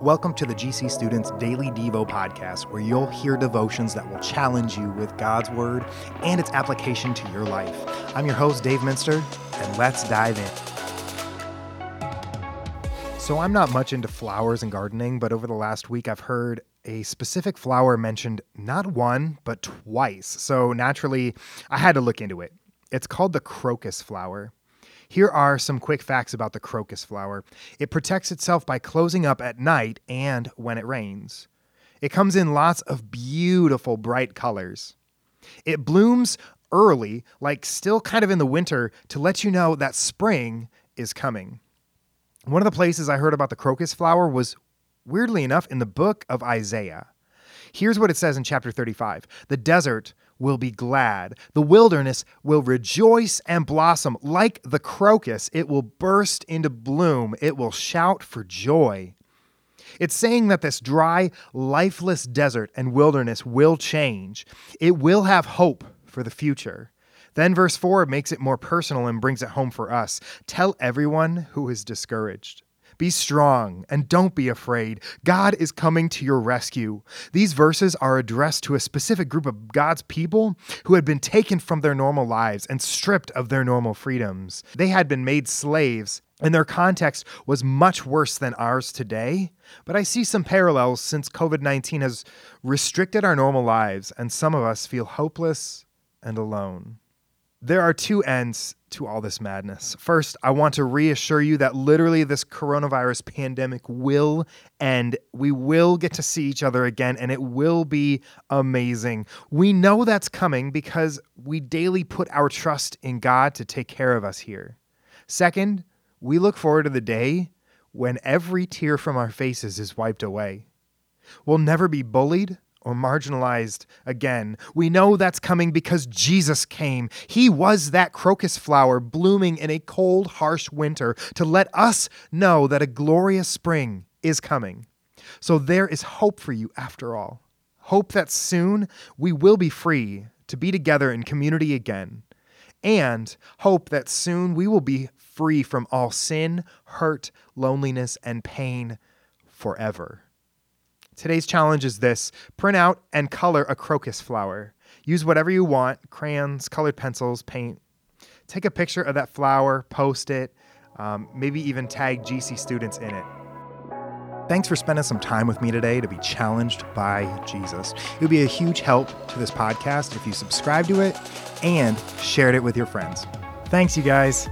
Welcome to the GC Students Daily Devo podcast, where you'll hear devotions that will challenge you with God's Word and its application to your life. I'm your host, Dave Minster, and let's dive in. So, I'm not much into flowers and gardening, but over the last week, I've heard a specific flower mentioned not one, but twice. So, naturally, I had to look into it. It's called the crocus flower. Here are some quick facts about the crocus flower it protects itself by closing up at night and when it rains. It comes in lots of beautiful, bright colors. It blooms early, like still kind of in the winter, to let you know that spring is coming. One of the places I heard about the crocus flower was, weirdly enough, in the book of Isaiah. Here's what it says in chapter 35 The desert will be glad. The wilderness will rejoice and blossom. Like the crocus, it will burst into bloom. It will shout for joy. It's saying that this dry, lifeless desert and wilderness will change. It will have hope for the future. Then, verse 4 makes it more personal and brings it home for us. Tell everyone who is discouraged. Be strong and don't be afraid. God is coming to your rescue. These verses are addressed to a specific group of God's people who had been taken from their normal lives and stripped of their normal freedoms. They had been made slaves and their context was much worse than ours today. But I see some parallels since COVID 19 has restricted our normal lives, and some of us feel hopeless and alone. There are two ends to all this madness. First, I want to reassure you that literally this coronavirus pandemic will end. We will get to see each other again, and it will be amazing. We know that's coming because we daily put our trust in God to take care of us here. Second, we look forward to the day when every tear from our faces is wiped away. We'll never be bullied or marginalized again. We know that's coming because Jesus came. He was that crocus flower blooming in a cold, harsh winter to let us know that a glorious spring is coming. So there is hope for you after all. Hope that soon we will be free to be together in community again. And hope that soon we will be free from all sin, hurt, loneliness, and pain forever. Today's challenge is this print out and color a crocus flower. Use whatever you want crayons, colored pencils, paint. Take a picture of that flower, post it, um, maybe even tag GC students in it. Thanks for spending some time with me today to be challenged by Jesus. It would be a huge help to this podcast if you subscribe to it and shared it with your friends. Thanks, you guys.